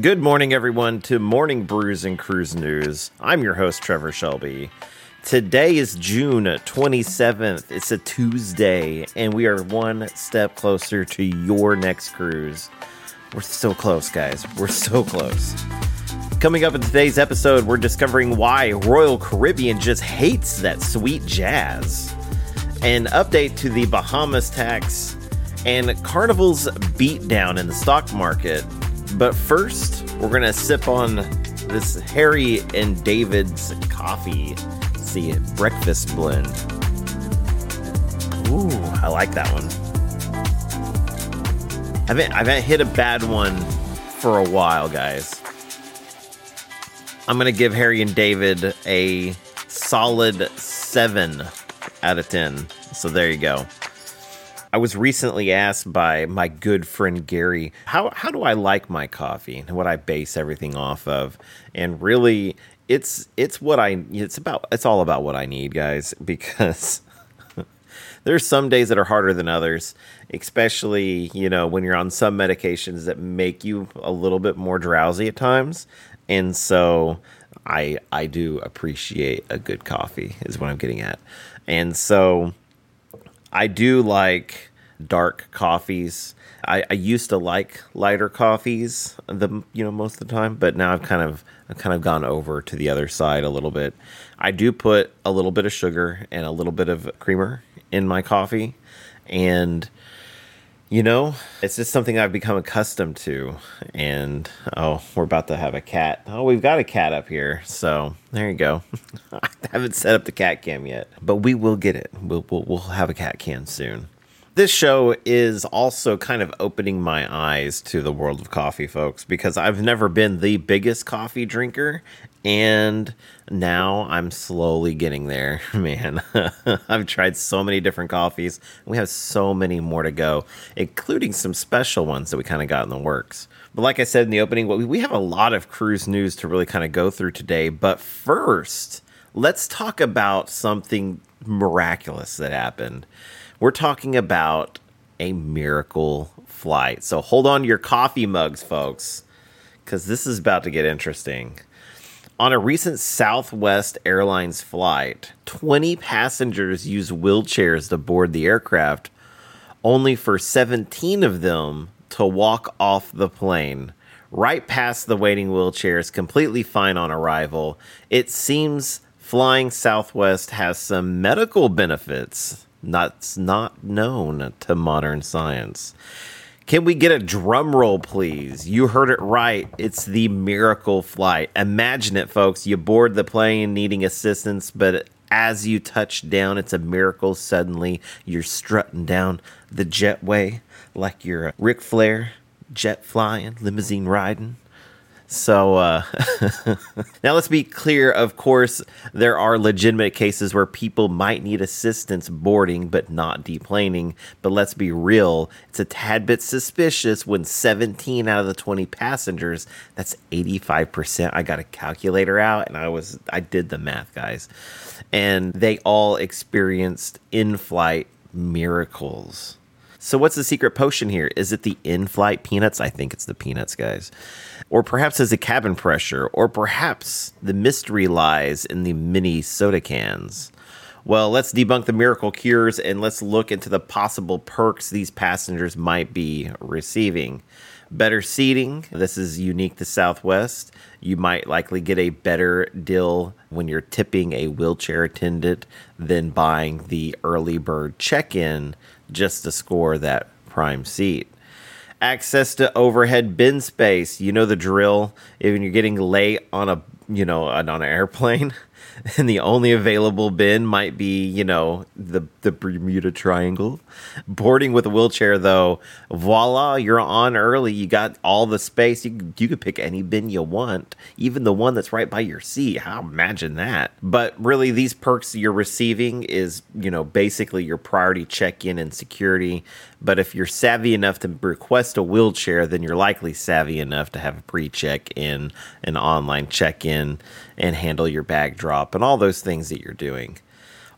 Good morning, everyone, to Morning Brews and Cruise News. I'm your host, Trevor Shelby. Today is June 27th. It's a Tuesday, and we are one step closer to your next cruise. We're so close, guys. We're so close. Coming up in today's episode, we're discovering why Royal Caribbean just hates that sweet jazz. An update to the Bahamas tax and Carnival's beatdown in the stock market. But first, we're going to sip on this Harry and David's coffee. See breakfast blend. Ooh, I like that one. I haven't, I haven't hit a bad one for a while, guys. I'm going to give Harry and David a solid 7 out of 10. So there you go. I was recently asked by my good friend Gary, how how do I like my coffee and what I base everything off of? And really it's it's what I it's about it's all about what I need, guys, because there's some days that are harder than others, especially, you know, when you're on some medications that make you a little bit more drowsy at times. And so I I do appreciate a good coffee is what I'm getting at. And so I do like dark coffees. I, I, used to like lighter coffees, the you know most of the time, but now I've kind of I've kind of gone over to the other side a little bit. I do put a little bit of sugar and a little bit of creamer in my coffee, and you know, it's just something I've become accustomed to. And oh, we're about to have a cat. Oh, we've got a cat up here. So there you go. I haven't set up the cat cam yet, but we will get it. We'll, we'll, we'll have a cat cam soon. This show is also kind of opening my eyes to the world of coffee, folks, because I've never been the biggest coffee drinker. And now I'm slowly getting there, man. I've tried so many different coffees. We have so many more to go, including some special ones that we kind of got in the works. But like I said in the opening, we have a lot of cruise news to really kind of go through today. But first, let's talk about something miraculous that happened. We're talking about a miracle flight. So hold on to your coffee mugs, folks, because this is about to get interesting. On a recent Southwest Airlines flight, 20 passengers used wheelchairs to board the aircraft, only for 17 of them to walk off the plane. Right past the waiting wheelchairs, completely fine on arrival. It seems flying Southwest has some medical benefits that's not known to modern science. Can we get a drum roll, please? You heard it right. It's the miracle flight. Imagine it, folks. You board the plane needing assistance, but as you touch down, it's a miracle. Suddenly, you're strutting down the jetway like you're a Ric Flair, jet flying, limousine riding. So uh, now let's be clear. Of course, there are legitimate cases where people might need assistance boarding but not deplaning. But let's be real, it's a tad bit suspicious when 17 out of the 20 passengers, that's 85%. I got a calculator out and I was I did the math, guys. And they all experienced in-flight miracles. So, what's the secret potion here? Is it the in flight peanuts? I think it's the peanuts, guys. Or perhaps is it cabin pressure? Or perhaps the mystery lies in the mini soda cans? Well, let's debunk the miracle cures and let's look into the possible perks these passengers might be receiving. Better seating. This is unique to Southwest. You might likely get a better deal when you're tipping a wheelchair attendant than buying the early bird check in just to score that prime seat. Access to overhead bin space. You know the drill. If you're getting late on a you know on an airplane, and the only available bin might be, you know, the the Bermuda Triangle. Boarding with a wheelchair, though, voila, you're on early. You got all the space. You you could pick any bin you want, even the one that's right by your seat. How imagine that? But really, these perks you're receiving is, you know, basically your priority check in and security. But if you're savvy enough to request a wheelchair, then you're likely savvy enough to have a pre check in, an online check in, and handle your bag drop and all those things that you're doing.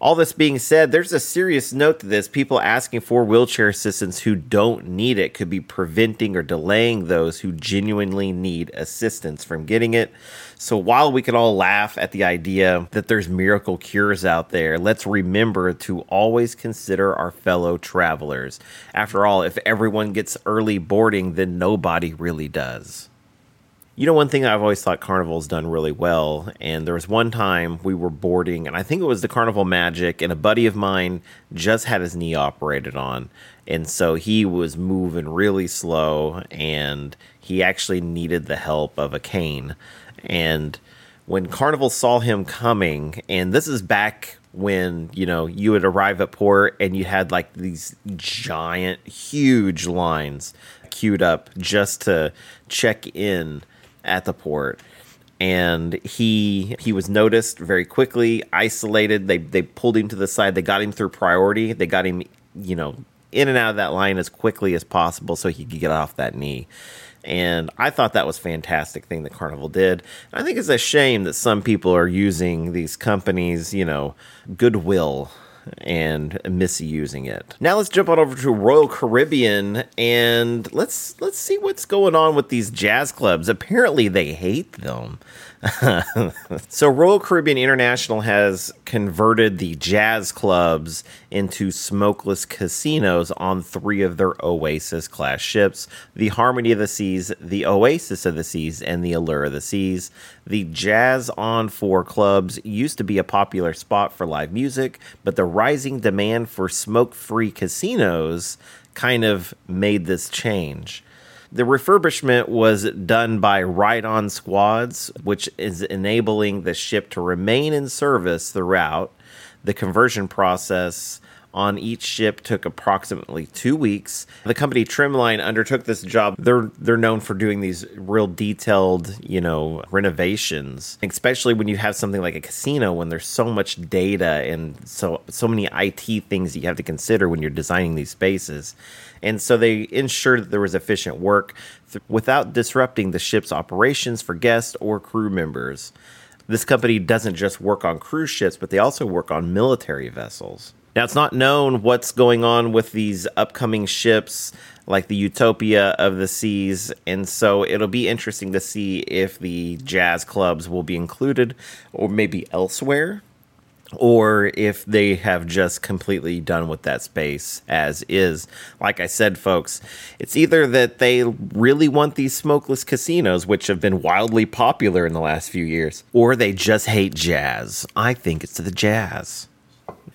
All this being said, there's a serious note to this. People asking for wheelchair assistance who don't need it could be preventing or delaying those who genuinely need assistance from getting it. So while we can all laugh at the idea that there's miracle cures out there, let's remember to always consider our fellow travelers. After all, if everyone gets early boarding, then nobody really does. You know, one thing I've always thought Carnival's done really well, and there was one time we were boarding, and I think it was the Carnival Magic, and a buddy of mine just had his knee operated on. And so he was moving really slow, and he actually needed the help of a cane. And when Carnival saw him coming, and this is back when you know you would arrive at port and you had like these giant huge lines queued up just to check in at the port and he he was noticed very quickly isolated. They they pulled him to the side. They got him through priority. They got him you know in and out of that line as quickly as possible so he could get off that knee. And I thought that was fantastic thing that Carnival did. I think it's a shame that some people are using these companies, you know, goodwill and misusing it. Now let's jump on over to Royal Caribbean and let's let's see what's going on with these jazz clubs. Apparently they hate them. so Royal Caribbean International has converted the jazz clubs into smokeless casinos on three of their Oasis class ships the Harmony of the Seas, the Oasis of the Seas, and the Allure of the Seas. The Jazz on Four clubs used to be a popular spot for live music, but the rising demand for smoke free casinos kind of made this change. The refurbishment was done by Ride On Squads, which is enabling the ship to remain in service throughout. The conversion process on each ship took approximately two weeks. The company Trimline undertook this job. They're they're known for doing these real detailed, you know, renovations, especially when you have something like a casino when there's so much data and so so many IT things that you have to consider when you're designing these spaces. And so they ensured that there was efficient work th- without disrupting the ship's operations for guests or crew members. This company doesn't just work on cruise ships, but they also work on military vessels. Now, it's not known what's going on with these upcoming ships like the Utopia of the Seas, and so it'll be interesting to see if the jazz clubs will be included or maybe elsewhere or if they have just completely done with that space as is. Like I said, folks, it's either that they really want these smokeless casinos, which have been wildly popular in the last few years, or they just hate jazz. I think it's to the jazz.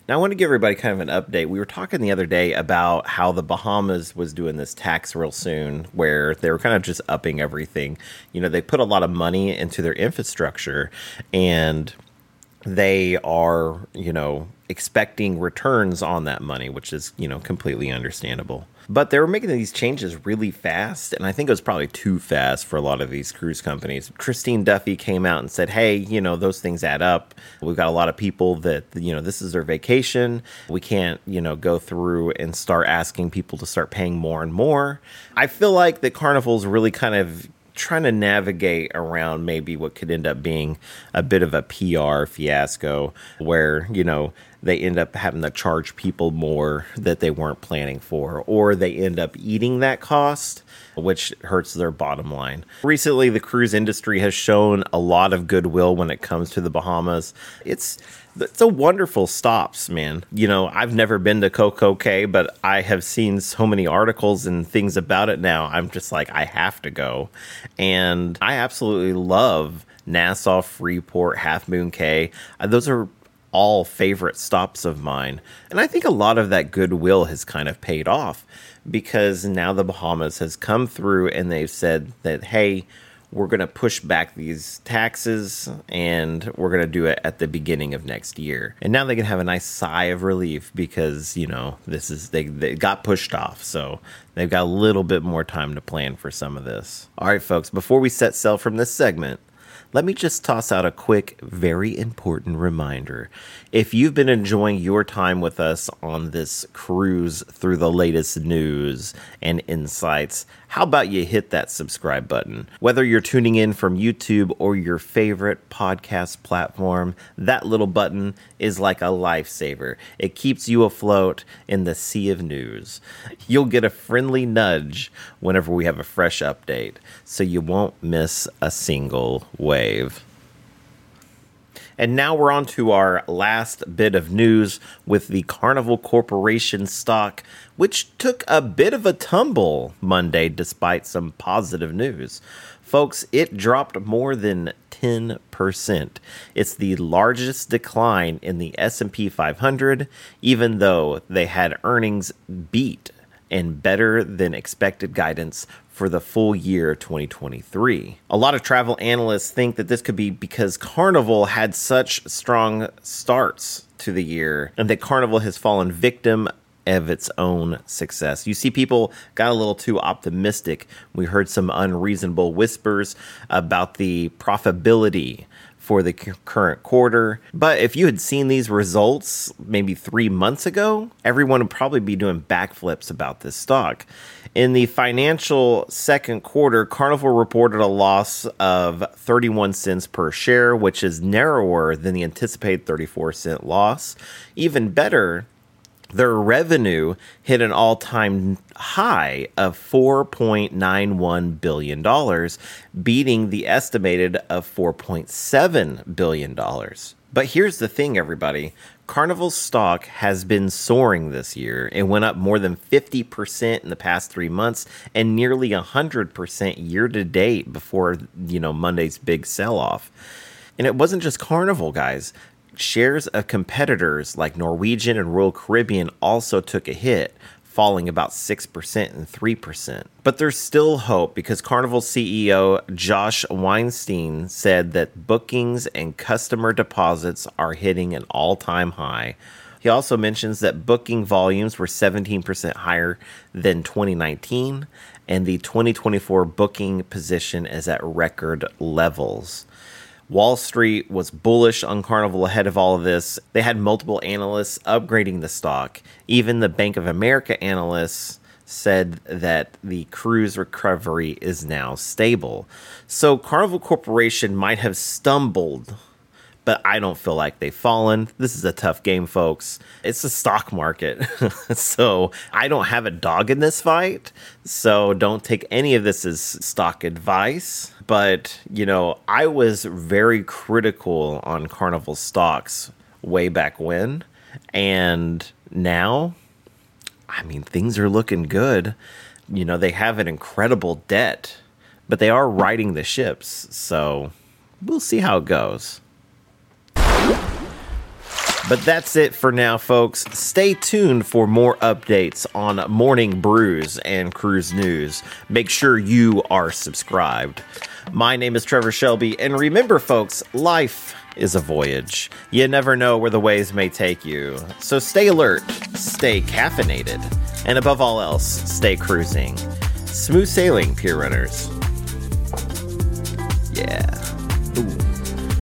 Now, I want to give everybody kind of an update. We were talking the other day about how the Bahamas was doing this tax real soon, where they were kind of just upping everything. You know, they put a lot of money into their infrastructure, and they are, you know, expecting returns on that money, which is, you know, completely understandable. But they were making these changes really fast, and I think it was probably too fast for a lot of these cruise companies. Christine Duffy came out and said, Hey, you know, those things add up. We've got a lot of people that, you know, this is their vacation. We can't, you know, go through and start asking people to start paying more and more. I feel like the carnival's really kind of trying to navigate around maybe what could end up being a bit of a PR fiasco where, you know, they end up having to charge people more that they weren't planning for, or they end up eating that cost, which hurts their bottom line. Recently, the cruise industry has shown a lot of goodwill when it comes to the Bahamas. It's it's a wonderful stops, man. You know, I've never been to Coco Cay, but I have seen so many articles and things about it now. I'm just like, I have to go. And I absolutely love Nassau, Freeport, Half Moon Cay. Uh, those are all favorite stops of mine. And I think a lot of that goodwill has kind of paid off because now the Bahamas has come through and they've said that, hey, we're going to push back these taxes and we're going to do it at the beginning of next year. And now they can have a nice sigh of relief because, you know, this is, they, they got pushed off. So they've got a little bit more time to plan for some of this. All right, folks, before we set sail from this segment, let me just toss out a quick, very important reminder. If you've been enjoying your time with us on this cruise through the latest news and insights, how about you hit that subscribe button? Whether you're tuning in from YouTube or your favorite podcast platform, that little button is like a lifesaver. It keeps you afloat in the sea of news. You'll get a friendly nudge whenever we have a fresh update, so you won't miss a single wave. And now we're on to our last bit of news with the Carnival Corporation stock, which took a bit of a tumble Monday despite some positive news. Folks, it dropped more than 10%. It's the largest decline in the S&P 500 even though they had earnings beat and better than expected guidance for the full year 2023. A lot of travel analysts think that this could be because Carnival had such strong starts to the year and that Carnival has fallen victim of its own success. You see, people got a little too optimistic. We heard some unreasonable whispers about the profitability for the current quarter. But if you had seen these results maybe three months ago, everyone would probably be doing backflips about this stock. In the financial second quarter, Carnival reported a loss of 31 cents per share, which is narrower than the anticipated 34 cent loss. Even better, their revenue hit an all time high of $4.91 billion, beating the estimated of $4.7 billion. But here's the thing, everybody Carnival's stock has been soaring this year. It went up more than 50% in the past three months and nearly 100% year to date before, you know, Monday's big sell off. And it wasn't just Carnival, guys shares of competitors like Norwegian and Royal Caribbean also took a hit, falling about 6% and 3%. But there's still hope because Carnival CEO Josh Weinstein said that bookings and customer deposits are hitting an all time high. He also mentions that booking volumes were 17% higher than 2019, and the 2024 booking position is at record levels. Wall Street was bullish on Carnival ahead of all of this. They had multiple analysts upgrading the stock. Even the Bank of America analysts said that the cruise recovery is now stable. So Carnival Corporation might have stumbled but I don't feel like they've fallen. This is a tough game, folks. It's a stock market. so I don't have a dog in this fight. So don't take any of this as stock advice. But, you know, I was very critical on Carnival stocks way back when. And now, I mean, things are looking good. You know, they have an incredible debt, but they are riding the ships. So we'll see how it goes. But that's it for now, folks. Stay tuned for more updates on morning brews and cruise news. Make sure you are subscribed. My name is Trevor Shelby, and remember, folks, life is a voyage. You never know where the waves may take you. So stay alert, stay caffeinated, and above all else, stay cruising. Smooth sailing, Pier Runners. Yeah.